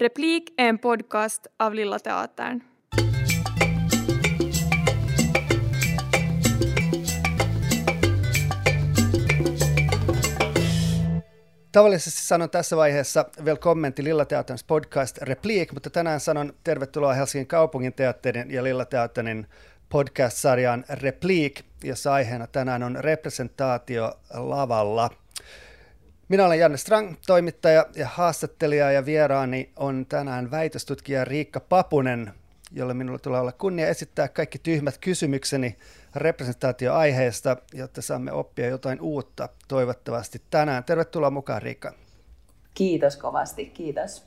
Replik är en podcast av Lilla Teatern. Tavallisesti sanon tässä vaiheessa velkommen till Lilla Teaterns podcast Replik, mutta tänään sanon tervetuloa Helsingin kaupungin teatterin ja Lilla Teaterin podcast-sarjaan Replik, jossa aiheena tänään on representaatio lavalla. Minä olen Janne Strang, toimittaja ja haastattelija ja vieraani on tänään väitöstutkija Riikka Papunen, jolle minulla tulee olla kunnia esittää kaikki tyhmät kysymykseni representaatioaiheesta, jotta saamme oppia jotain uutta toivottavasti tänään. Tervetuloa mukaan Riikka. Kiitos kovasti, kiitos.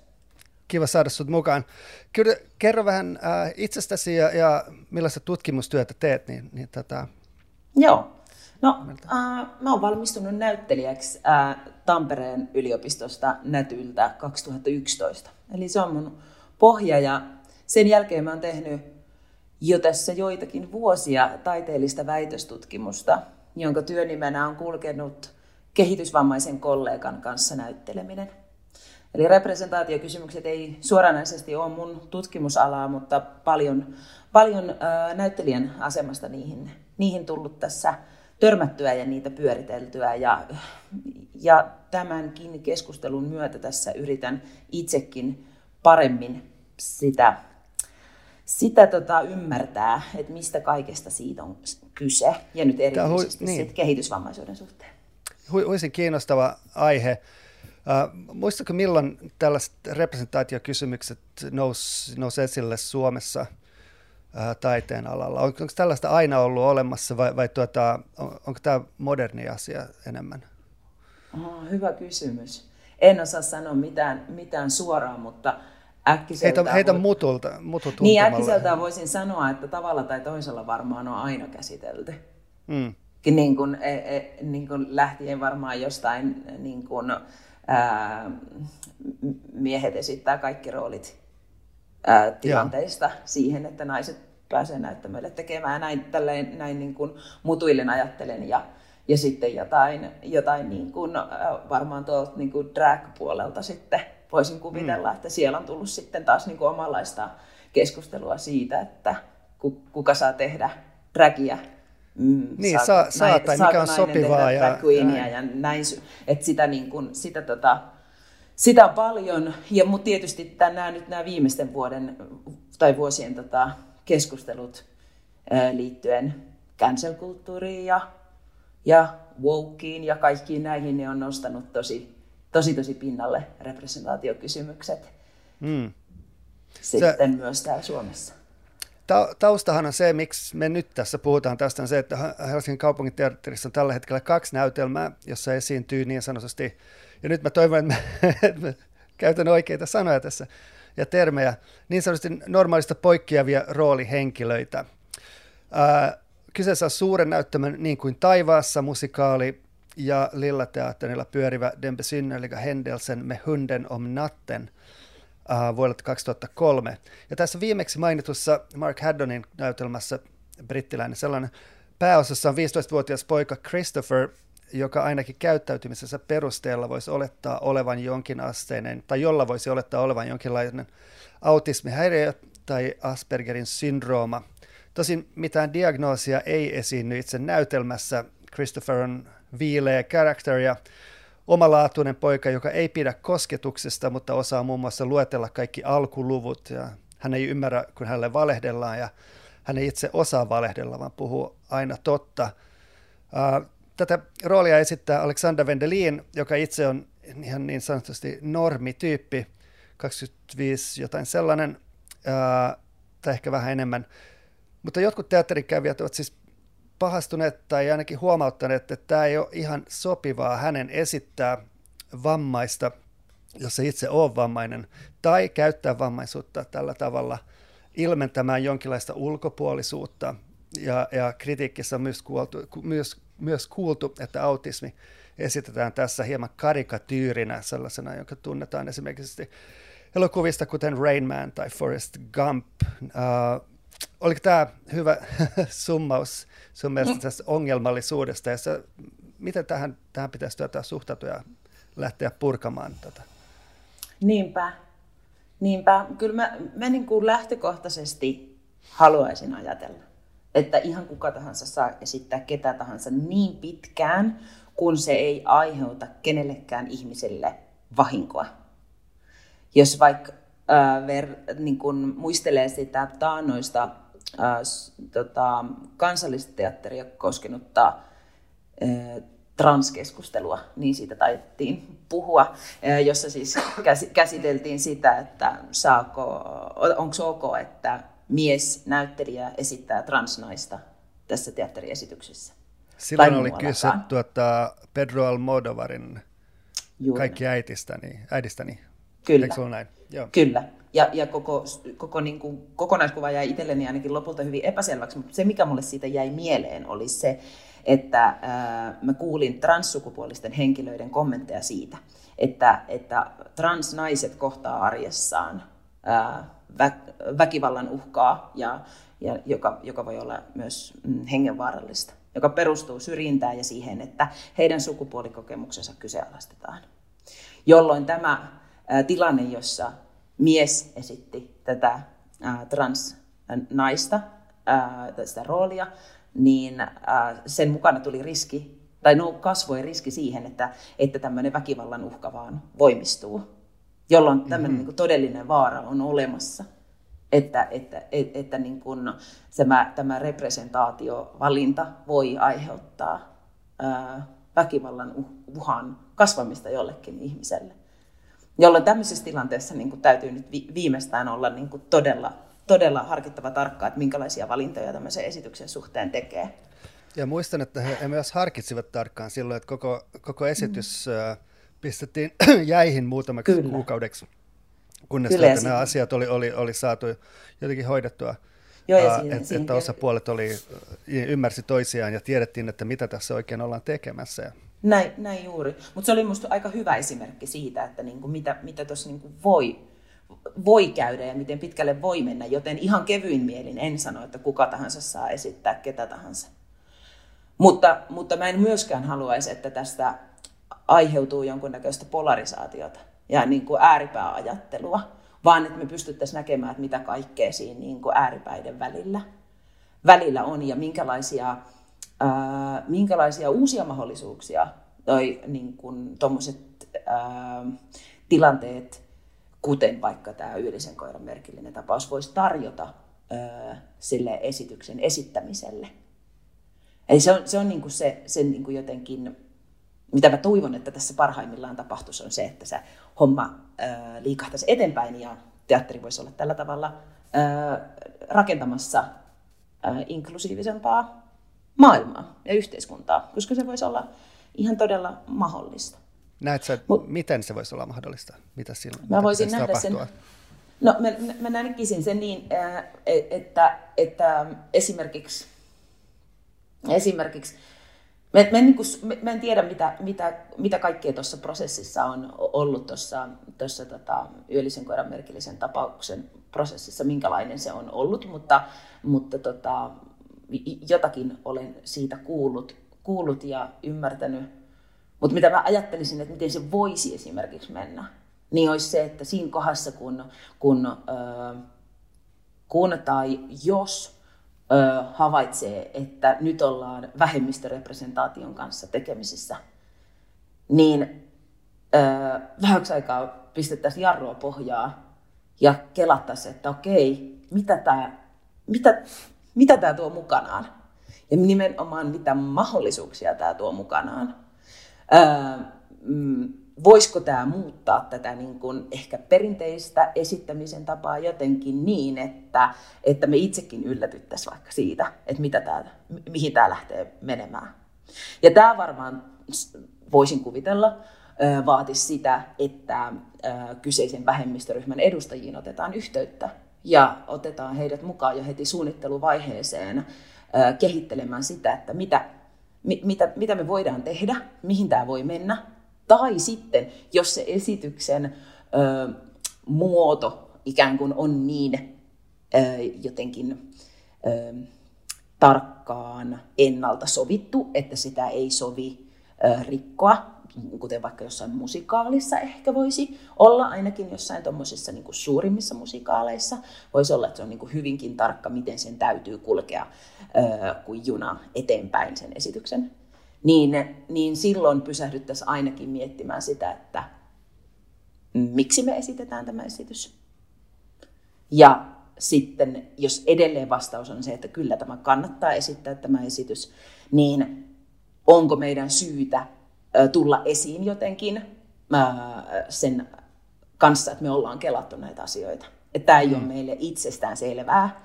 Kiva saada sinut mukaan. Kerro vähän äh, itsestäsi ja, ja millaista tutkimustyötä teet. Niin, niin tätä... Joo, no äh, mä oon valmistunut näyttelijäksi äh, Tampereen yliopistosta Nätyltä 2011. Eli se on mun pohja ja sen jälkeen mä oon tehnyt jo tässä joitakin vuosia taiteellista väitöstutkimusta, jonka työnimenä on kulkenut kehitysvammaisen kollegan kanssa näytteleminen. Eli representaatiokysymykset ei suoranaisesti ole mun tutkimusalaa, mutta paljon, paljon ää, näyttelijän asemasta niihin, niihin tullut tässä törmättyä ja niitä pyöriteltyä. Ja, ja tämänkin keskustelun myötä tässä yritän itsekin paremmin sitä sitä tota, ymmärtää, että mistä kaikesta siitä on kyse, ja nyt erityisesti hui, niin. kehitysvammaisuuden suhteen. Huisin kiinnostava aihe. Uh, muistatko milloin tällaiset representaatiokysymykset nousi nous esille Suomessa taiteen alalla? On, onko tällaista aina ollut olemassa vai, vai tuota, on, onko tämä moderni asia enemmän? Oh, hyvä kysymys. En osaa sanoa mitään, mitään suoraan, mutta äkkiseltään... Heitä, heitä mutulta, mutu Niin äkkiseltään voisin sanoa, että tavalla tai toisella varmaan on aina käsitelty. Mm. Niin kuin, e, e, niin kuin lähtien varmaan jostain niin kuin, ää, miehet esittää kaikki roolit ää, tilanteista ja. siihen, että naiset pääsee näyttämölle tekemään. Näin, tälleen, näin niin kuin mutuillen ajattelen ja, ja sitten jotain, jotain niin kuin, varmaan tuolta niin kuin drag-puolelta sitten voisin kuvitella, mm. että siellä on tullut sitten taas niin kuin omanlaista keskustelua siitä, että kuka saa tehdä dragia. Mm, niin, saa, saa, saa tai mikä on sopivaa. Ja, ja, ja näin, että sitä, niin kuin, sitä, tota, sitä paljon. Ja mutta tietysti nämä, nyt nämä viimeisten vuoden tai vuosien tota, keskustelut ää, liittyen cancel-kulttuuriin ja, ja wokeen ja kaikkiin näihin, ne on nostanut tosi tosi tosi pinnalle representaatiokysymykset mm. sitten se, myös täällä Suomessa. Taustahan on se, miksi me nyt tässä puhutaan tästä, on se, että Helsingin kaupunginteatterissa on tällä hetkellä kaksi näytelmää, jossa esiintyy niin sanotusti, ja nyt mä toivon, että mä, että mä käytän oikeita sanoja tässä ja termejä, niin sanotusti normaalista poikkeavia roolihenkilöitä. Ää, kyseessä on suuren näyttämön Niin kuin taivaassa musikaali, ja Lilla Teatterilla pyörivä Den besynnerliga händelsen med hunden om natten uh, vuodelta 2003. Ja tässä viimeksi mainitussa Mark Haddonin näytelmässä brittiläinen sellainen pääosassa on 15-vuotias poika Christopher, joka ainakin käyttäytymisessä perusteella voisi olettaa olevan jonkinasteinen, tai jolla voisi olettaa olevan jonkinlainen autismihäiriö tai Aspergerin syndrooma. Tosin mitään diagnoosia ei esiinny itse näytelmässä. Christopher on viileä character ja omalaatuinen poika, joka ei pidä kosketuksesta, mutta osaa muun muassa luetella kaikki alkuluvut. Ja hän ei ymmärrä, kun hänelle valehdellaan ja hän ei itse osaa valehdella, vaan puhuu aina totta. Tätä roolia esittää Alexander Vendelin, joka itse on ihan niin sanotusti normityyppi, 25 jotain sellainen, tai ehkä vähän enemmän. Mutta jotkut teatterikävijät ovat siis pahastuneet tai ainakin huomauttaneet, että tämä ei ole ihan sopivaa hänen esittää vammaista, jos se itse on vammainen, tai käyttää vammaisuutta tällä tavalla ilmentämään jonkinlaista ulkopuolisuutta. Ja, ja kritiikissä on myös kuultu, myös, myös kuultu, että autismi esitetään tässä hieman karikatyyrinä sellaisena, jonka tunnetaan esimerkiksi elokuvista kuten Rain Man tai Forrest Gump. Uh, oliko tämä hyvä summaus sun mielestä tästä ongelmallisuudesta, ja se, miten tähän, tähän pitäisi tuota suhtautua ja lähteä purkamaan tätä? Niinpä. Niinpä, kyllä mä, mä niin kuin lähtökohtaisesti haluaisin ajatella, että ihan kuka tahansa saa esittää ketä tahansa niin pitkään, kun se ei aiheuta kenellekään ihmiselle vahinkoa. Jos vaikka äh, ver, niin kun muistelee sitä taannoista äh, tota, kansallisteatteria koskenutta äh, transkeskustelua, niin siitä taidettiin puhua, jossa siis käsiteltiin sitä, että saako, onko ok, että mies näyttelijä esittää transnaista tässä teatteriesityksessä. Silloin oli kyse tuota, Pedro Almodovarin Juuri. kaikki äitistäni, äidistäni. Kyllä. Eikö näin? Joo. Kyllä. Ja, ja koko, koko niin kuin, kokonaiskuva jäi itselleni ainakin lopulta hyvin epäselväksi, mutta se mikä mulle siitä jäi mieleen oli se, että äh, mä kuulin transsukupuolisten henkilöiden kommentteja siitä, että, että transnaiset kohtaa arjessaan äh, vä, väkivallan uhkaa, ja, ja joka, joka voi olla myös mm, hengenvaarallista joka perustuu syrjintään ja siihen, että heidän sukupuolikokemuksensa kyseenalaistetaan. Jolloin tämä tilanne, jossa mies esitti tätä transnaista, tästä roolia, niin sen mukana tuli riski, tai no, kasvoi riski siihen, että, että tämmöinen väkivallan uhka vaan voimistuu, jolloin tämmöinen mm-hmm. niin todellinen vaara on olemassa että, että, että, että niin kun tämä, tämä representaatiovalinta voi aiheuttaa ää, väkivallan uhan kasvamista jollekin ihmiselle. Jolloin tämmöisessä tilanteessa niin täytyy nyt vi, viimeistään olla niin todella, todella harkittava tarkkaan, että minkälaisia valintoja tämmöisen esityksen suhteen tekee. Ja muistan, että he myös harkitsivat tarkkaan silloin, että koko, koko esitys mm. Pistettiin jäihin muutamaksi Kyllä. kuukaudeksi kunnes tuota, nämä asiat oli, oli, oli saatu jotenkin hoidettua. Joo, ja siinä, että, siinä että osapuolet oli, ymmärsi toisiaan ja tiedettiin, että mitä tässä oikein ollaan tekemässä. Näin, näin juuri. Mutta se oli minusta aika hyvä esimerkki siitä, että niinku mitä, mitä tuossa niinku voi, voi käydä ja miten pitkälle voi mennä, joten ihan kevyin mielin en sano, että kuka tahansa saa esittää ketä tahansa. Mutta, mutta mä en myöskään haluaisi, että tästä aiheutuu jonkunnäköistä polarisaatiota ja niin kuin ääripääajattelua, vaan että me pystyttäisiin näkemään, että mitä kaikkea siinä niin kuin ääripäiden välillä, välillä on ja minkälaisia, ää, minkälaisia uusia mahdollisuuksia toi niin kuin, ää, tilanteet, kuten vaikka tämä yöllisen koiran merkillinen tapaus, voisi tarjota ää, sille esityksen esittämiselle. Eli se on, se on niin kuin se, se niin kuin jotenkin mitä mä toivon, että tässä parhaimmillaan tapahtuisi, on se, että se homma ää, liikahtaisi eteenpäin ja teatteri voisi olla tällä tavalla ää, rakentamassa ää, inklusiivisempaa maailmaa ja yhteiskuntaa, koska se voisi olla ihan todella mahdollista. Näet sä, Mut, miten se voisi olla mahdollista? Mitä silloin mä voisin nähdä tapahtua? sen. No, mä, mä näkisin sen niin, että, että esimerkiksi, esimerkiksi Mä, mä, en, niin kuin, mä en tiedä, mitä, mitä, mitä kaikkea tuossa prosessissa on ollut tuossa tota, yöllisen koiran merkillisen tapauksen prosessissa, minkälainen se on ollut, mutta, mutta tota, jotakin olen siitä kuullut, kuullut ja ymmärtänyt. Mutta mitä mä ajattelisin, että miten se voisi esimerkiksi mennä, niin olisi se, että siinä kohdassa, kun, kun, äh, kun tai jos ö, havaitsee, että nyt ollaan vähemmistörepresentaation kanssa tekemisissä, niin ö, vähäksi aikaa pistettäisiin jarroa pohjaa ja kelattaisiin, että okei, mitä tämä mitä, mitä tää tuo mukanaan? Ja nimenomaan mitä mahdollisuuksia tämä tuo mukanaan. Ö, mm, voisiko tämä muuttaa tätä niin kuin ehkä perinteistä esittämisen tapaa jotenkin niin, että, että me itsekin yllätyttäisiin vaikka siitä, että mitä tää, mihin tämä lähtee menemään. Ja tämä varmaan voisin kuvitella vaatisi sitä, että kyseisen vähemmistöryhmän edustajiin otetaan yhteyttä ja otetaan heidät mukaan jo heti suunnitteluvaiheeseen kehittelemään sitä, että mitä, mitä, mitä me voidaan tehdä, mihin tämä voi mennä, tai sitten, jos se esityksen ö, muoto ikään kuin on niin ö, jotenkin ö, tarkkaan ennalta sovittu, että sitä ei sovi ö, rikkoa kuten vaikka jossain musikaalissa ehkä voisi olla, ainakin jossain tuommoisissa niin suurimmissa musikaaleissa, voisi olla, että se on niin kuin hyvinkin tarkka, miten sen täytyy kulkea ö, kuin juna eteenpäin sen esityksen. Niin, niin silloin pysähdyttäisiin ainakin miettimään sitä, että miksi me esitetään tämä esitys. Ja sitten, jos edelleen vastaus on se, että kyllä tämä kannattaa esittää tämä esitys, niin onko meidän syytä tulla esiin jotenkin sen kanssa, että me ollaan kelattu näitä asioita. Että tämä ei mm. ole meille itsestään selvää,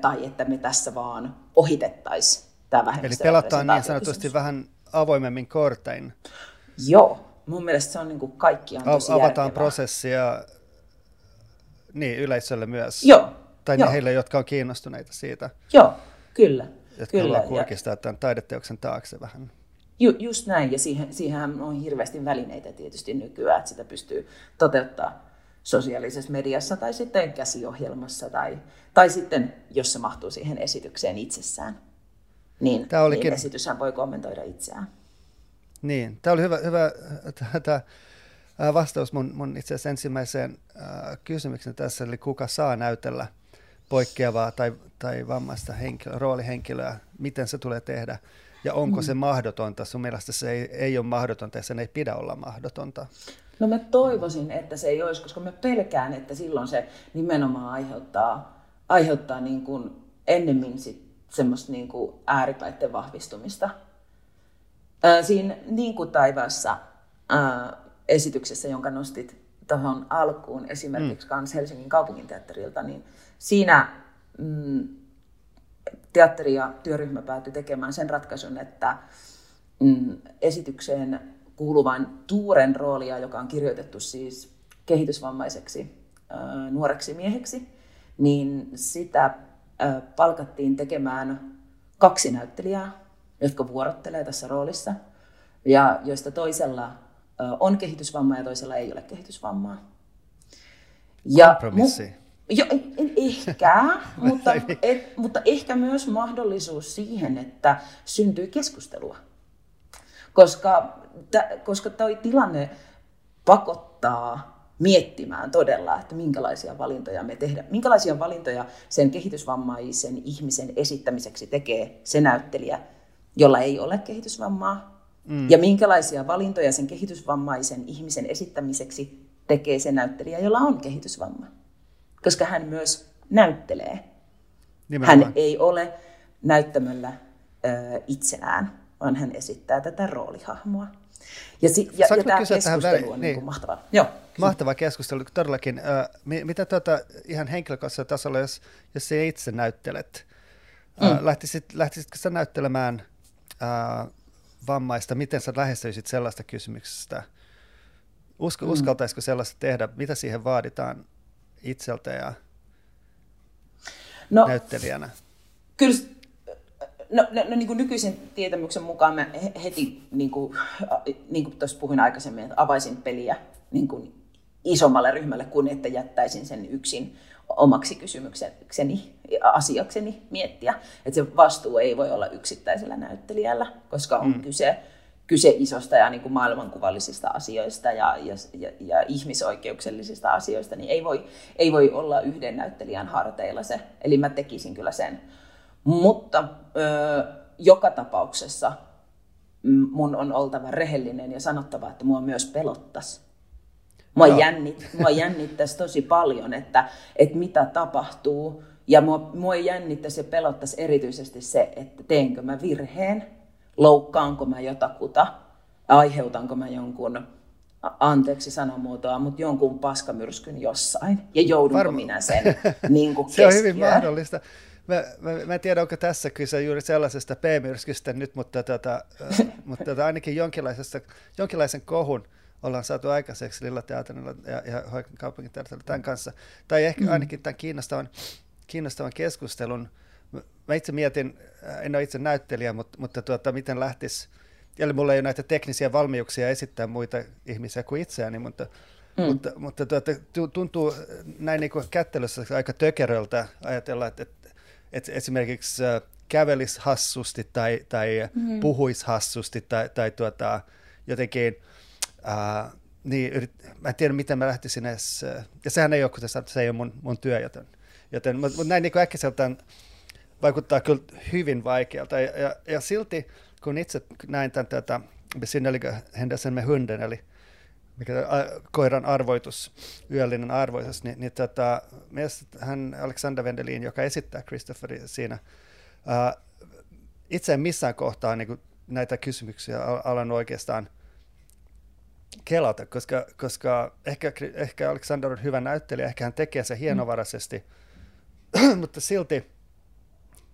tai että me tässä vaan ohitettaisiin tämä Eli pelataan niin sanotusti vähän avoimemmin kortein. Joo, mun mielestä se on niin kuin kaikkiaan tosi Avataan järkevää. prosessia niin, yleisölle myös. Joo. Tai joo. heille, jotka on kiinnostuneita siitä. Joo, kyllä. Jotka kyllä. haluaa kurkistaa tämän taideteoksen taakse vähän. Ju, just näin, ja siihen, siihenhän on hirveästi välineitä tietysti nykyään, että sitä pystyy toteuttaa sosiaalisessa mediassa tai sitten käsiohjelmassa tai, tai sitten, jos se mahtuu siihen esitykseen itsessään, niin, Tämä olikin... niin esityshän voi kommentoida itseään. Niin, tämä oli hyvä, hyvä tämä vastaus mun, mun itse asiassa ensimmäiseen äh, kysymykseen tässä, eli kuka saa näytellä poikkeavaa tai, tai vammaista henkilöä, roolihenkilöä, miten se tulee tehdä ja onko mm. se mahdotonta? Sun mielestä se ei, ei ole mahdotonta ja sen ei pidä olla mahdotonta. No mä toivoisin, että se ei olisi, koska mä pelkään, että silloin se nimenomaan aiheuttaa, aiheuttaa niin kuin ennemmin sit semmoista niin kuin ääripäitten vahvistumista. Ää, siinä niin kuin taivaassa ää, esityksessä, jonka nostit tuohon alkuun esimerkiksi mm. kans Helsingin kaupunginteatterilta, niin siinä mm, teatteri ja työryhmä päätyi tekemään sen ratkaisun, että mm, esitykseen kuuluvan Tuuren roolia, joka on kirjoitettu siis kehitysvammaiseksi ää, nuoreksi mieheksi, niin sitä palkattiin tekemään kaksi näyttelijää, jotka vuorottelee tässä roolissa, ja joista toisella on kehitysvamma ja toisella ei ole kehitysvammaa. Ja Kompromissi. Mu- Jo, ehkä, mutta, et, mutta ehkä myös mahdollisuus siihen, että syntyy keskustelua. Koska, t- koska toi tilanne pakottaa miettimään todella, että minkälaisia valintoja me tehdään, minkälaisia valintoja sen kehitysvammaisen ihmisen esittämiseksi tekee se näyttelijä, jolla ei ole kehitysvammaa, mm. ja minkälaisia valintoja sen kehitysvammaisen ihmisen esittämiseksi tekee se näyttelijä, jolla on kehitysvamma koska hän myös näyttelee. Nimenomaan. Hän ei ole näyttämöllä ö, itsenään, vaan hän esittää tätä roolihahmoa. Ja, si, ja, ja tämä keskustelu tähän on niin. Niin mahtava. Joo, mahtava keskustelu, todellakin. Mitä tuota, ihan henkilökohtaisella tasolla, jos, jos sä itse näyttelet, mm. lähtisit, lähtisitkö sä näyttelemään ö, vammaista, miten sä lähestyisit sellaista kysymyksestä? Usko, mm. Uskaltaisiko sellaista tehdä? Mitä siihen vaaditaan? itseltä ja no, näyttelijänä? Kyllä, no, no, no niin kuin nykyisen tietämyksen mukaan mä heti, niin kuin, niin kuin tuossa puhuin aikaisemmin, että avaisin peliä niin kuin isommalle ryhmälle kuin että jättäisin sen yksin omaksi kysymykseni, asiakseni miettiä. Että se vastuu ei voi olla yksittäisellä näyttelijällä, koska on mm. kyse kyse isosta ja niin kuin maailmankuvallisista asioista ja, ja, ja, ja ihmisoikeuksellisista asioista, niin ei voi, ei voi olla yhden näyttelijän harteilla se. Eli mä tekisin kyllä sen. Mutta ö, joka tapauksessa mun on oltava rehellinen ja sanottava, että mua myös pelottaisi. Mua, jännit, mua jännittäisi tosi paljon, että, että mitä tapahtuu. Ja mua, mua jännittäisi ja pelottaisi erityisesti se, että teenkö mä virheen loukkaanko mä jotakuta, aiheutanko mä jonkun, anteeksi sanamuotoa, mutta jonkun paskamyrskyn jossain, ja joudunko Varma. minä sen niin kuin Se on hyvin mahdollista. Mä, mä, mä en tiedä, onko tässä kyse juuri sellaisesta P-myrskystä nyt, mutta, tota, mutta tota, ainakin jonkinlaisesta, jonkinlaisen kohun ollaan saatu aikaiseksi Lilla Teaterilla ja, ja Hoikan kaupunginteatterilla tämän kanssa. Tai ehkä mm. ainakin tämän kiinnostavan, kiinnostavan keskustelun mä itse mietin, äh, en ole itse näyttelijä, mutta, mutta tuota, miten lähtisi, eli mulla ei ole näitä teknisiä valmiuksia esittää muita ihmisiä kuin itseäni, mutta, mm. mutta, mutta tuota, tuntuu näin niin kuin kättelyssä aika tökeröltä ajatella, että, että, että esimerkiksi äh, kävelisi hassusti tai, tai mm. puhuisi hassusti tai, tai tuota, jotenkin, ää, niin yrit, mä en tiedä miten mä lähtisin edes, ja sehän ei ole, kuten sanoin, se ei ole mun, mun työ, joten, joten mutta näin niin äkkiseltään vaikuttaa kyllä hyvin vaikealta, ja, ja, ja silti kun itse näin tämän tätä besynnerliga händelsen med hunden, eli mikä koiran arvoitus, yöllinen arvoitus, niin, niin tota, hän Alexander Vendelin, joka esittää Christopheri siinä, ää, itse en missään kohtaa niin kuin näitä kysymyksiä alan oikeastaan kelata, koska, koska ehkä, ehkä Alexander on hyvä näyttelijä, ehkä hän tekee se hienovaraisesti, mm. mutta silti,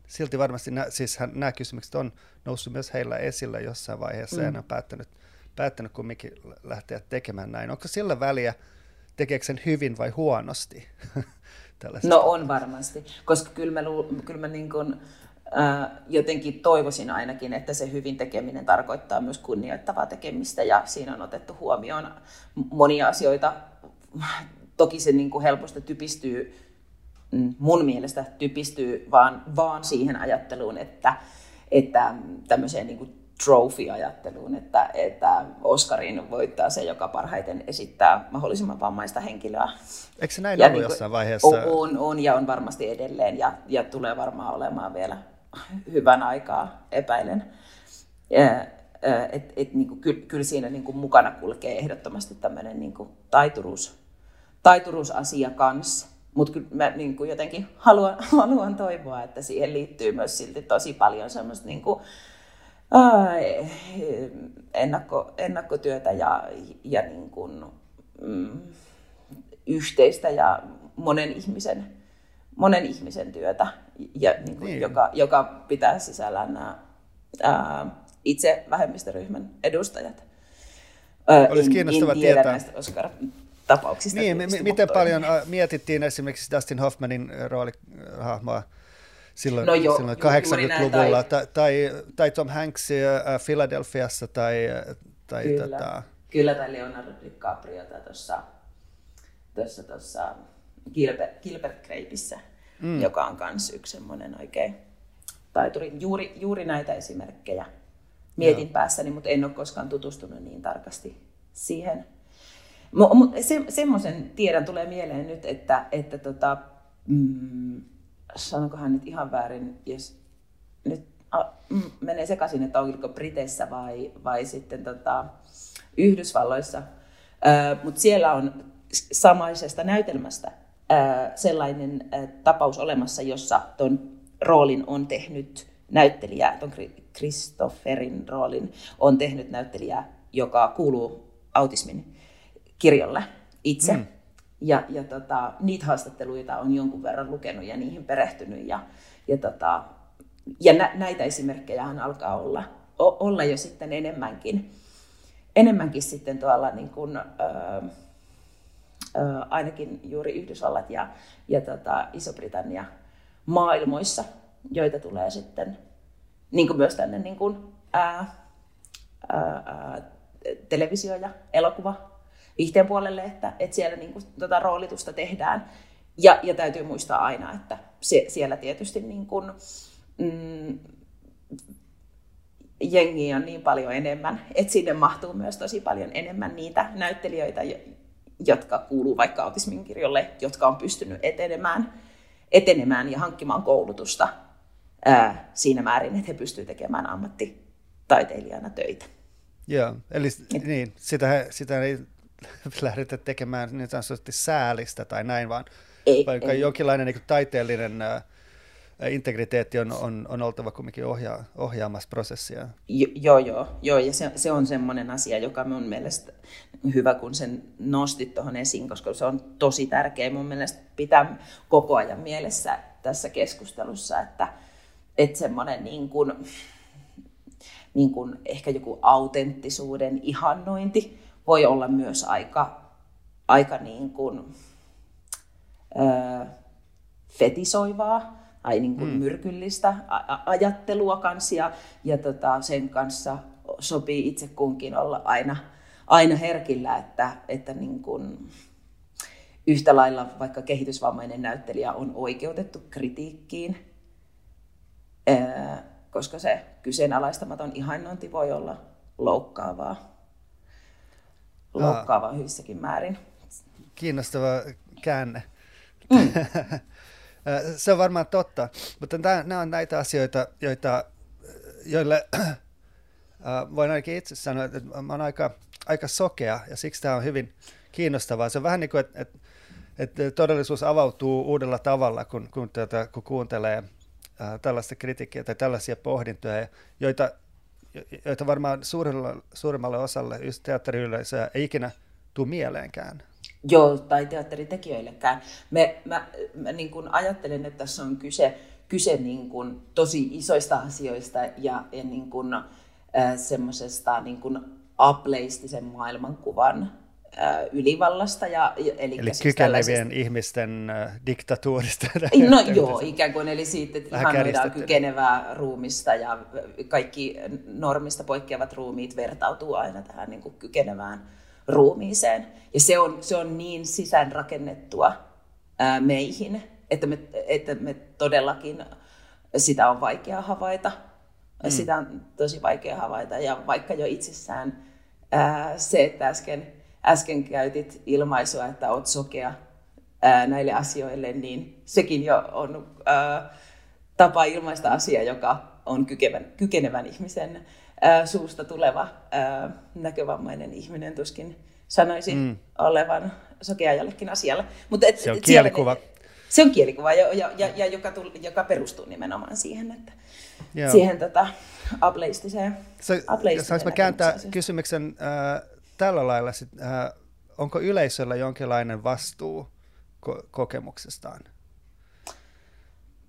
silti varmasti nä, siis hän, nämä kysymykset on noussut myös heillä esille jossain vaiheessa mm. ja hän on päättänyt, päättänyt kumminkin lähteä tekemään näin. Onko sillä väliä, tekeekö sen hyvin vai huonosti? no on varmasti, koska kyllä mä, kyllä mä niin kuin, jotenkin toivoisin ainakin, että se hyvin tekeminen tarkoittaa myös kunnioittavaa tekemistä ja siinä on otettu huomioon monia asioita. Toki se niin kuin helposti typistyy, mm, mun mielestä typistyy vaan, vaan siihen ajatteluun, että, että tämmöiseen niin kuin trophy-ajatteluun, että, että Oscarin voittaa se, joka parhaiten esittää mahdollisimman vammaista henkilöä. Eikö se näin ja ollut niin kuin, jossain vaiheessa? On, on ja on varmasti edelleen ja, ja tulee varmaan olemaan vielä hyvän aikaa, epäilen. Et, et, niin kuin, kyllä, kyllä siinä niin kuin mukana kulkee ehdottomasti tämmöinen niin kuin taituruus, taituruusasia kanssa. Mutta kyllä mä niin kuin jotenkin haluan, haluan toivoa, että siihen liittyy myös silti tosi paljon semmoista niin kuin, ennakko, ennakkotyötä ja, ja niin kuin, mm, yhteistä ja monen ihmisen monen ihmisen työtä, ja, niin kuin, niin. Joka, joka pitää sisällään nämä ää, itse vähemmistöryhmän edustajat. Olisi kiinnostavaa en tietää. näistä Oscar-tapauksista. Niin, m- miten paljon mietittiin esimerkiksi Dustin Hoffmanin roolihahmoa silloin, no jo, silloin 80-luvulla, tai, tai, tai Tom Hanks äh, Philadelphiassa, tai, tai kyllä, tota... kyllä, tai Leonardo DiCapriota tuossa tuossa Gilbert, Gilbert Grapeissa, mm. joka on myös yksi semmoinen oikein taituri. Juuri, juuri näitä esimerkkejä mietin Joo. päässäni, mutta en ole koskaan tutustunut niin tarkasti siihen. Mutta se, semmoisen tiedän tulee mieleen nyt, että, että tota, mm, sanonkohan nyt ihan väärin, jos nyt a, mm, menee sekaisin, että onko Briteissä vai, vai sitten tota, Yhdysvalloissa. Mutta siellä on samaisesta näytelmästä sellainen tapaus olemassa, jossa tuon roolin on tehnyt näyttelijä, tuon Christopherin roolin on tehnyt näyttelijä, joka kuuluu autismin kirjolle itse. Mm. Ja, ja tota, niitä haastatteluita on jonkun verran lukenut ja niihin perehtynyt. Ja, ja, tota, ja nä, näitä esimerkkejä alkaa olla, o, olla jo sitten enemmänkin, enemmänkin sitten tuolla niin kuin, öö, ainakin juuri Yhdysvallat ja, ja tota, Iso-Britannia maailmoissa, joita tulee sitten niin kuin myös tänne niin kuin, ää, ää, televisio- ja elokuva viihteen puolelle, että, että siellä niin kuin, tota roolitusta tehdään. Ja, ja täytyy muistaa aina, että se, siellä tietysti niin kuin, mm, jengiä on niin paljon enemmän, että sinne mahtuu myös tosi paljon enemmän niitä näyttelijöitä, jotka kuuluu vaikka autismin kirjolle, jotka on pystynyt etenemään, etenemään ja hankkimaan koulutusta ää, siinä määrin, että he pystyvät tekemään ammattitaiteilijana töitä. Joo, eli Et, niin, sitä, sitä ei lähdetä tekemään niin sanotusti säälistä tai näin, vaan ei, vaikka ei. jonkinlainen niin taiteellinen ää, integriteetti on, on, on oltava kumminkin ohjaa, ohjaamassa prosessia. Jo, joo, joo, joo, ja se, se on semmoinen asia, joka mun mielestä hyvä, kun sen nostit tuohon esiin, koska se on tosi tärkeä mun mielestä pitää koko ajan mielessä tässä keskustelussa, että, että semmoinen niin kuin, niin kuin ehkä joku autenttisuuden ihannointi voi olla myös aika, aika niin kuin, ö, fetisoivaa tai niin kuin mm. myrkyllistä ajattelua kanssa ja, ja tota, sen kanssa sopii itse kunkin olla aina, aina herkillä, että, että niin kuin yhtä lailla vaikka kehitysvammainen näyttelijä on oikeutettu kritiikkiin, koska se kyseenalaistamaton ihannointi voi olla loukkaavaa. Loukkaava hyvissäkin määrin. Kiinnostava käänne. Mm. Se on varmaan totta, mutta nämä on näitä asioita, joita, joille voin ainakin itse sanoa, että mä olen aika, aika sokea ja siksi tämä on hyvin kiinnostavaa. Se on vähän niin kuin, että, että, että todellisuus avautuu uudella tavalla, kun, kun, tuota, kun kuuntelee tällaista kritiikkiä tai tällaisia pohdintoja, joita, joita varmaan suurella, suurimmalle osalle just teatteriyleisöä ei ikinä tule mieleenkään. Joo, tai teatteritekijöillekään. Me, mä, mä niin kuin ajattelen, että tässä on kyse, kyse niin kuin tosi isoista asioista ja, ja niin kuin, äh, semmoisesta niin kuin ableistisen maailmankuvan ylivallasta. Ja, eli eli siis kykenevien ihmisten äh, diktatuurista. No joo, ikään kuin, eli siitä, että ihannoidaan kykenevää ruumista ja kaikki normista poikkeavat ruumiit vertautuu aina tähän niin kuin kykenevään ruumiiseen. Ja se on, se on niin sisäänrakennettua ää, meihin, että me, että me todellakin sitä on vaikea havaita. Mm. Sitä on tosi vaikea havaita. Ja vaikka jo itsessään ää, se, että äsken, äsken käytit ilmaisua, että olet sokea ää, näille asioille, niin sekin jo on ää, tapa ilmaista asia, joka on kykenevän, kykenevän ihmisen ää, suusta tuleva ää, näkövammainen ihminen tuskin sanoisi mm. olevan sokea jollekin asialle. Mutta et, se on kielikuva. Siellä, se on kielikuva, ja, ja, ja, ja joka, tull, joka perustuu nimenomaan siihen, että Joo. siihen tota, ableistiseen. Se, saanko mä kääntää kysymyksen äh, tällä lailla, sit, äh, onko yleisöllä jonkinlainen vastuu ko- kokemuksestaan?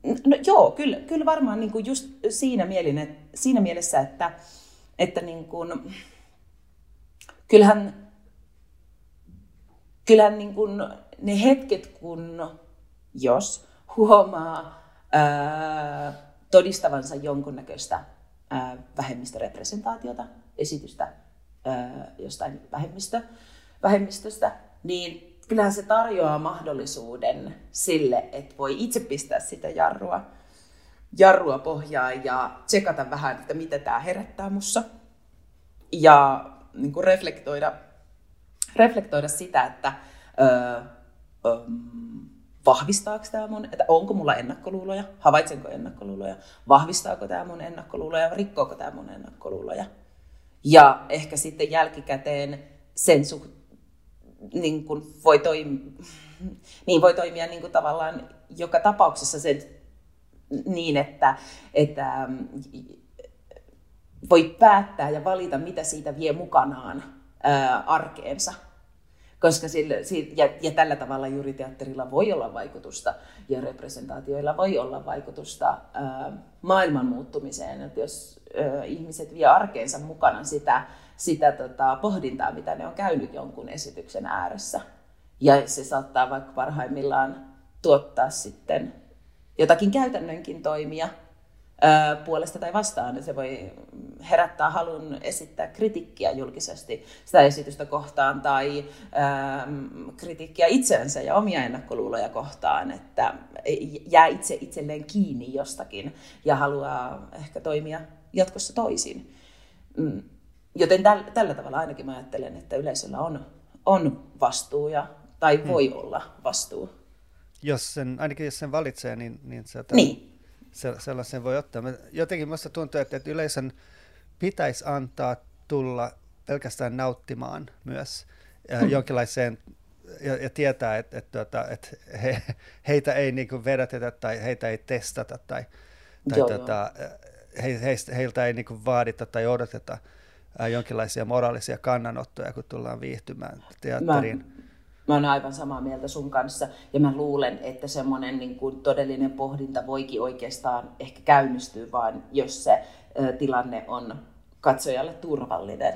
No, joo, kyllä, kyllä varmaan niin kuin just siinä, mielin, siinä mielessä, että, että niin kuin, kyllähän, kyllähän niin kuin ne hetket, kun jos huomaa ää, todistavansa jonkunnäköistä ää, vähemmistörepresentaatiota, esitystä jostain vähemmistö, vähemmistöstä, niin kyllähän se tarjoaa mahdollisuuden sille, että voi itse pistää sitä jarrua, jarrua pohjaan ja tsekata vähän, että mitä tämä herättää mussa. Ja niin kuin reflektoida, reflektoida sitä, että öö, öö, vahvistaako tämä mun, että onko mulla ennakkoluuloja, havaitsenko ennakkoluuloja, vahvistaako tämä mun ennakkoluuloja, rikkoako tämä mun ennakkoluuloja. Ja ehkä sitten jälkikäteen sen suhteen, niin kuin voi, toimia, niin voi toimia niin kuin tavallaan joka tapauksessa sen, niin, että, että voi päättää ja valita, mitä siitä vie mukanaan ää, arkeensa. Koska sillä, ja, ja tällä tavalla juuri teatterilla voi olla vaikutusta ja representaatioilla voi olla vaikutusta ää, maailman muuttumiseen. Että jos ää, ihmiset vie arkeensa mukana sitä, sitä tota, pohdintaa, mitä ne on käynyt jonkun esityksen ääressä. Ja se saattaa vaikka parhaimmillaan tuottaa sitten jotakin käytännönkin toimia ää, puolesta tai vastaan. Se voi herättää halun esittää kritiikkiä julkisesti sitä esitystä kohtaan tai ää, kritiikkiä itsensä ja omia ennakkoluuloja kohtaan, että jää itse itselleen kiinni jostakin ja haluaa ehkä toimia jatkossa toisin. Mm. Joten täl, tällä tavalla ainakin mä ajattelen, että yleisöllä on, on vastuu ja, tai hmm. voi hmm. olla vastuu. Jos sen, ainakin jos sen valitsee, niin, niin, se, niin. Se, sellaisen voi ottaa. Mä, jotenkin minusta tuntuu, että, että yleisön pitäisi antaa tulla pelkästään nauttimaan myös hmm. jonkinlaiseen ja, ja tietää, että, että, että, että he, heitä ei niin kuin vedätetä tai heitä ei testata tai, tai joo, tota, joo. He, heistä, heiltä ei niin vaadita tai odoteta jonkinlaisia moraalisia kannanottoja, kun tullaan viihtymään teatteriin. Mä, mä olen aivan samaa mieltä sun kanssa, ja mä luulen, että semmoinen niin kuin todellinen pohdinta voikin oikeastaan ehkä käynnistyä, vaan jos se tilanne on katsojalle turvallinen,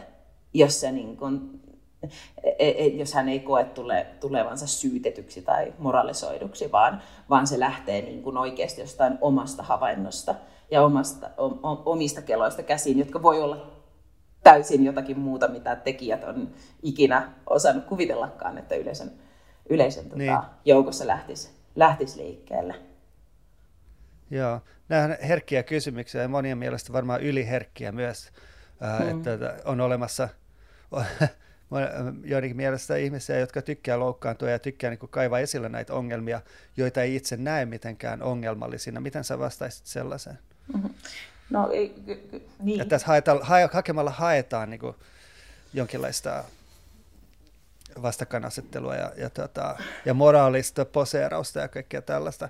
jos, se niin kuin, e, e, jos hän ei koe tule, tulevansa syytetyksi tai moralisoiduksi, vaan, vaan se lähtee niin kuin oikeasti jostain omasta havainnosta ja omasta, omista keloista käsiin, jotka voi olla täysin jotakin muuta, mitä tekijät on ikinä osannut kuvitellakaan, että yleisön, yleisön tota, niin. tota, joukossa lähtisi, lähtisi liikkeelle. Joo, nämä on herkkiä kysymyksiä ja monien mielestä varmaan yliherkkiä myös, mm. että on olemassa, joidenkin mielestä ihmisiä, jotka tykkää loukkaantua ja tykkää niin kaivaa esille näitä ongelmia, joita ei itse näe mitenkään ongelmallisina. Miten sä vastaisit sellaiseen? No, ei, niin. Ja tässä haeta, ha, hakemalla haetaan niin kuin jonkinlaista vastakkainasettelua ja, ja, tota, ja moraalista poseerausta ja kaikkea tällaista.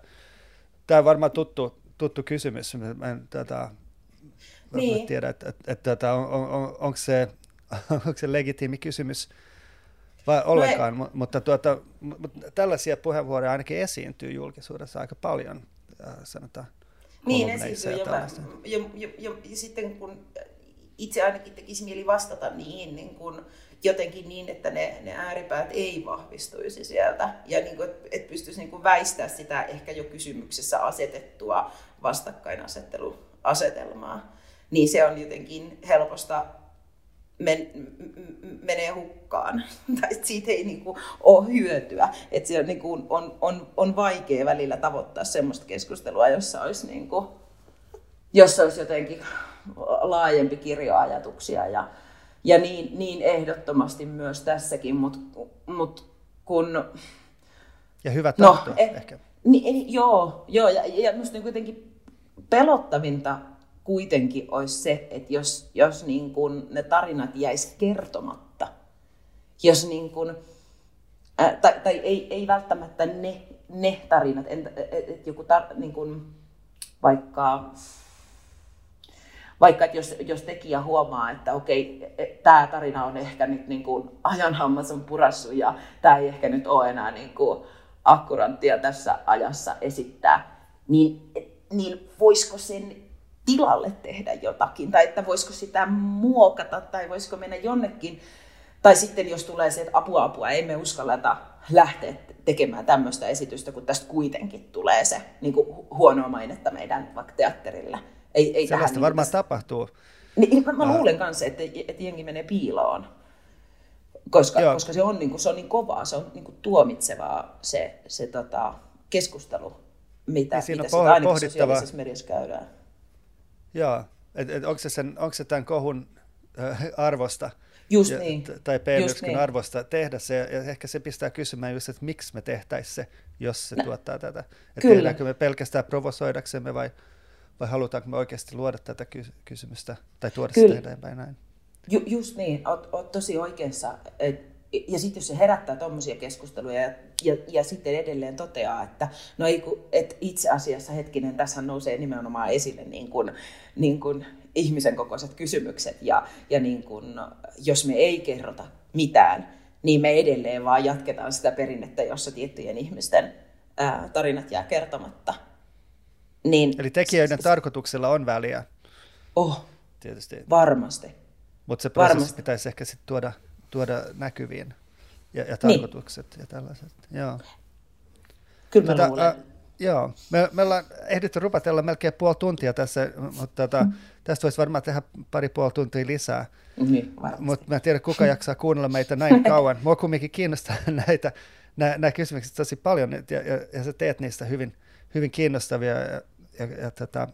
Tämä on varmaan tuttu, tuttu kysymys. Mä en tota, niin. tiedä, että, että, että, että on, on, on, onko, se, onko se legitiimi kysymys vai ollenkaan, no mutta, tuota, mutta tällaisia puheenvuoroja ainakin esiintyy julkisuudessa aika paljon, äh, sanotaan. Niin, esiintyy. Ja, ja, ja, ja, ja, ja sitten kun itse ainakin tekisi mieli vastata niin, niin kun jotenkin niin, että ne, ne ääripäät ei vahvistuisi sieltä ja niin kuin, että et pystyisi niin kuin väistää sitä ehkä jo kysymyksessä asetettua vastakkainasetteluasetelmaa, niin se on jotenkin helposta men, menee hukkaan, tai siitä ei niin kuin ole hyötyä. Että se on, niin kuin, on, on, on vaikea välillä tavoittaa semmoista keskustelua, jossa olisi, niin kuin, jossa olisi jotenkin laajempi kirjo ajatuksia ja, ja niin, niin ehdottomasti myös tässäkin, mutta mut kun... Ja hyvä no, tahto no, eh, ehkä. Niin, joo, joo, ja, ja minusta niin kuitenkin pelottavinta kuitenkin olisi se, että jos, jos niin kun ne tarinat jäisi kertomatta, jos niin kun, ää, tai, tai ei, ei välttämättä ne, ne tarinat, et, et, et joku tar, niin kun, vaikka vaikka että jos, jos tekijä huomaa, että okei, e, tämä tarina on ehkä nyt niin kuin ajan hammas on purassu ja tämä ei ehkä nyt ole enää niin kuin akkuranttia tässä ajassa esittää, niin, niin voisiko sen tilalle tehdä jotakin, tai että voisiko sitä muokata, tai voisiko mennä jonnekin, tai sitten jos tulee se, että apua apua, ei me uskalleta lähteä tekemään tämmöistä esitystä, kun tästä kuitenkin tulee se niin kuin huonoa mainetta meidän vaikka teatterille ei, ei Sellaista tähän, varmaan niin, tapahtuu. Niin, mä, mä luulen kanssa, että, että jengi menee piiloon, koska, koska se, on, niin kuin, se on niin kovaa, se on niin kuin tuomitsevaa se, se tota, keskustelu, mitä, niin mitä sitä ainakin sosiaalisessa mediassa käydään. Joo, et, et, onko, se sen, onko se tämän kohun arvosta, Just ja, niin. tai p niin. arvosta tehdä se, ja ehkä se pistää kysymään just, että miksi me tehtäisiin se, jos se no. tuottaa tätä. Että tehdäänkö me pelkästään provosoidaksemme vai vai halutaanko me oikeasti luoda tätä kysymystä tai tuoda Kyllä. sitä eteenpäin näin? Ju, just niin, oot, oot tosi oikeassa. Et, ja sitten jos se herättää tuommoisia keskusteluja ja, ja, ja sitten edelleen toteaa, että no ei, et itse asiassa hetkinen, tässä nousee nimenomaan esille niin kuin, niin kuin ihmisen kokoiset kysymykset ja, ja niin kuin, jos me ei kerrota mitään, niin me edelleen vaan jatketaan sitä perinnettä, jossa tiettyjen ihmisten ää, tarinat jää kertomatta – niin, Eli tekijöiden se, tarkoituksella on väliä. Oh, tietysti. varmasti. Mutta se prosessi varmasti. pitäisi ehkä sitten tuoda, tuoda näkyviin ja, ja niin. tarkoitukset niin. ja tällaiset. Joo. Kyllä mä tota, Ä, joo, me, me ollaan ehditty rupatella melkein puoli tuntia tässä, mutta tota, mm. tästä voisi varmaan tehdä pari puoli tuntia lisää. Niin, mutta mä en tiedä, kuka jaksaa kuunnella meitä näin kauan. Mua kumminkin kiinnostaa näitä, nämä, kysymykset tosi paljon, ja, ja, ja sä teet niistä hyvin, hyvin kiinnostavia ja, ja, ja tätä,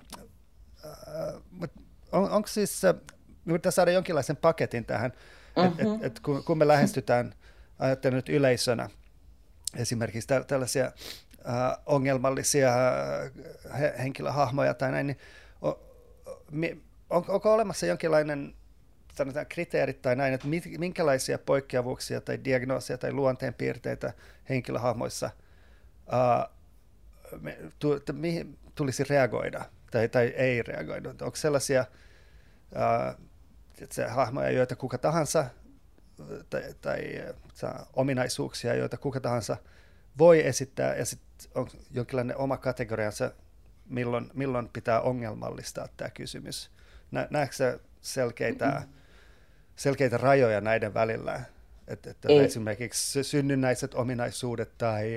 äh, on, onko siis, me yritetään saada jonkinlaisen paketin tähän, mm-hmm. et, et kun, kun me lähestytään, ajattelen nyt yleisönä, esimerkiksi tä, tällaisia äh, ongelmallisia äh, he, henkilöhahmoja tai näin, niin on, on, onko olemassa jonkinlainen sanotaan kriteerit tai näin, että minkälaisia poikkeavuuksia tai diagnoosia tai luonteenpiirteitä henkilöhahmoissa uh, me, tu, t, mihin tulisi reagoida tai, tai ei reagoida? Onko sellaisia uh, se, hahmoja, joita kuka tahansa tai, tai ominaisuuksia, joita kuka tahansa voi esittää, ja sitten on jonkinlainen oma kategoriansa, milloin, milloin pitää ongelmallistaa tämä kysymys. Nä, näetkö selkeitä, selkeitä rajoja näiden välillä? Että, että esimerkiksi synnynnäiset ominaisuudet tai,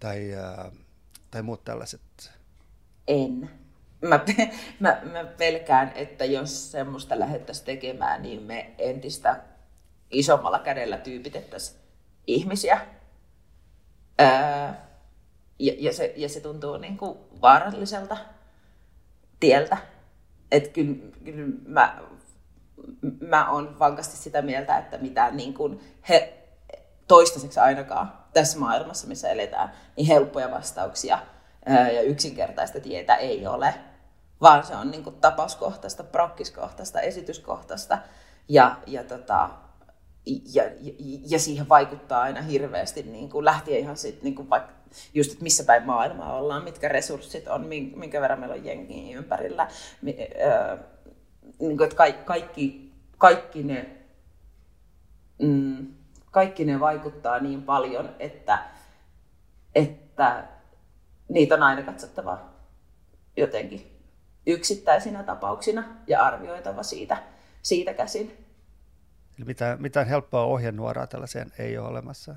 tai tai muut tällaiset? En. Mä, mä, mä pelkään, että jos semmoista lähdettäisiin tekemään, niin me entistä isommalla kädellä tyypitettäisiin ihmisiä. Ää, ja, ja, se, ja se tuntuu niin kuin vaaralliselta tieltä. Että kyllä, kyllä mä mä oon vankasti sitä mieltä, että mitään niin kuin he, toistaiseksi ainakaan tässä maailmassa, missä eletään, niin helppoja vastauksia ja yksinkertaista tietä ei ole, vaan se on niin kuin tapauskohtaista, prakkiskohtaista, esityskohtaista ja, ja, tota, ja, ja, ja siihen vaikuttaa aina hirveästi niin kuin lähtien ihan sit, niin kuin vaikka just, että missä päin maailmaa ollaan, mitkä resurssit on, minkä verran meillä on jengiä ympärillä. Niin kuin, että kaikki, kaikki, ne, mm, kaikki ne vaikuttaa niin paljon, että, että niitä on aina katsottava jotenkin yksittäisinä tapauksina ja arvioitava siitä, siitä käsin. Eli mitään, mitään helppoa ohjenuoraa tällaiseen ei ole olemassa?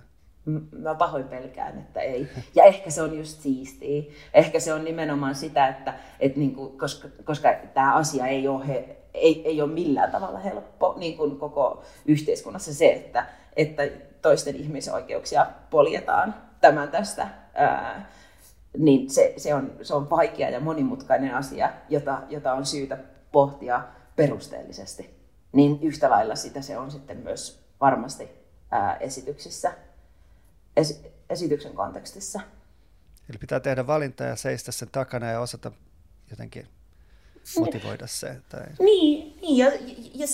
Mä pahoin pelkään, että ei. Ja ehkä se on just siistiä. Ehkä se on nimenomaan sitä, että, että niin kuin, koska, koska tämä asia ei ole, he, ei, ei ole millään tavalla helppo niin kuin koko yhteiskunnassa se, että, että toisten ihmisoikeuksia poljetaan tämän tästä. Ää, niin se, se, on, se on vaikea ja monimutkainen asia, jota, jota on syytä pohtia perusteellisesti. Niin yhtä lailla sitä se on sitten myös varmasti ää, esityksissä es, esityksen kontekstissa. Eli pitää tehdä valinta ja seistä sen takana ja osata jotenkin motivoida se. Tai... Niin, niin ja, ja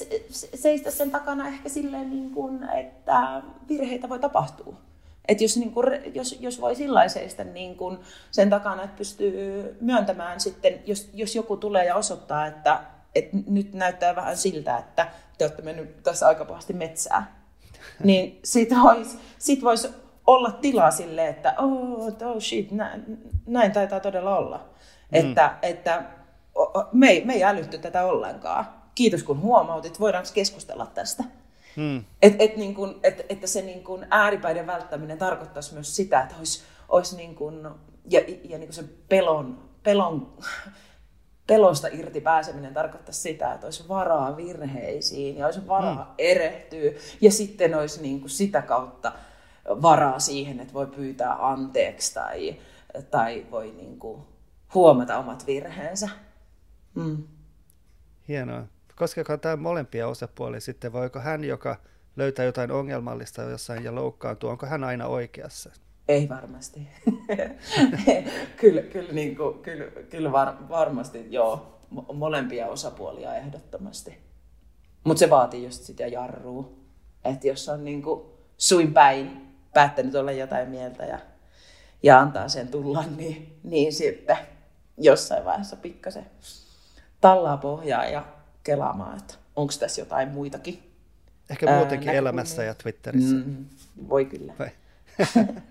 seistä sen takana ehkä silleen, niin kuin, että virheitä voi tapahtua. Että jos, niin kuin, jos, jos voi sillä seistä niin kuin sen takana, että pystyy myöntämään sitten, jos, jos joku tulee ja osoittaa, että, että nyt näyttää vähän siltä, että te olette mennyt tässä aika pahasti metsää, niin sitten voisi sit vois olla tilaa sille, että oh, oh shit, näin, näin taitaa todella olla. Mm. Että, että me ei, me ei älytty tätä ollenkaan. Kiitos kun huomautit, voidaanko keskustella tästä? Mm. Et, et niin kun, et, että se niin kun ääripäiden välttäminen tarkoittaisi myös sitä, että olisi, olisi niin kun, ja, ja niin kun se pelon, pelon, pelosta irti pääseminen tarkoittaisi sitä, että olisi varaa virheisiin ja olisi varaa mm. erehtyä ja sitten olisi niin kuin sitä kautta varaa siihen, että voi pyytää anteeksi tai, tai voi niin kuin huomata omat virheensä. Mm. Hienoa. Koskeeko tämä molempia osapuolia sitten? Voiko hän, joka löytää jotain ongelmallista jossain ja loukkaantuu, onko hän aina oikeassa? Ei varmasti. kyllä kyllä, niin kuin, kyllä, kyllä var, varmasti joo, molempia osapuolia ehdottomasti. Mutta se vaatii just sitä jarrua. Että jos on niin kuin suin päin päättänyt olla jotain mieltä ja, ja antaa sen tulla, niin, niin sitten jossain vaiheessa pikkasen tallaa pohjaa ja kelaamaan, että onko tässä jotain muitakin. Ehkä muutenkin ää, elämässä ja Twitterissä. Mm, voi kyllä.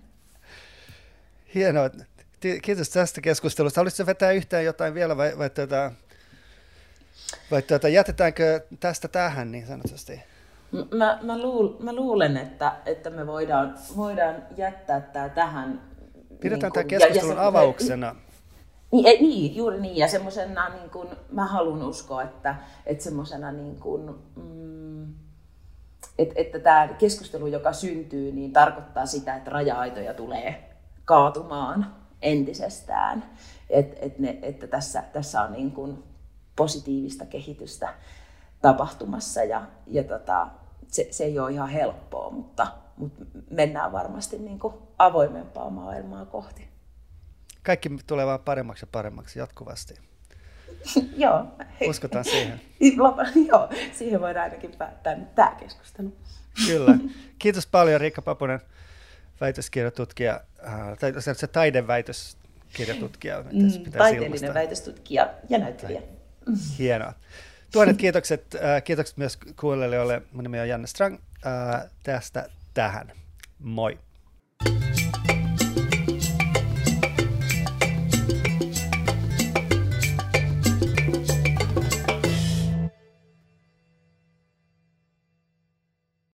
Hienoa. Kiitos tästä keskustelusta. Haluaisitko vetää yhtään jotain vielä vai, vai, tuota, vai tuota, jätetäänkö tästä tähän niin sanotusti? Mä, mä, luul, mä luulen, että, että me voidaan, voidaan jättää tämä tähän. Pidetään niin tämä keskustelun ja, ja se, avauksena. Niin, ei, niin, juuri niin. Ja semmoisena, niin kuin, mä haluan uskoa, että, että semmoisena, niin kuin, mm, että, että tämä keskustelu, joka syntyy, niin tarkoittaa sitä, että raja-aitoja tulee kaatumaan entisestään. Et, et ne, että tässä, tässä on niin kuin positiivista kehitystä tapahtumassa ja, ja tota, se, se ei ole ihan helppoa, mutta, mutta mennään varmasti niin kuin avoimempaa maailmaa kohti. Kaikki tulee vaan paremmaksi ja paremmaksi jatkuvasti. Joo. Uskotaan siihen. Joo, siihen voidaan ainakin päättää nyt tämä keskustelu. Kyllä. Kiitos paljon Riikka Papunen, väitöskirjatutkija, äh, tai se taideväitöskirjatutkija. Mm, taiteellinen väitöstutkija ja näyttelijä. Hienoa. Tuhannet kiitokset, äh, kiitokset myös kuulijoille. Mun nimi on Janne Strang. Äh, tästä tähän. Moi.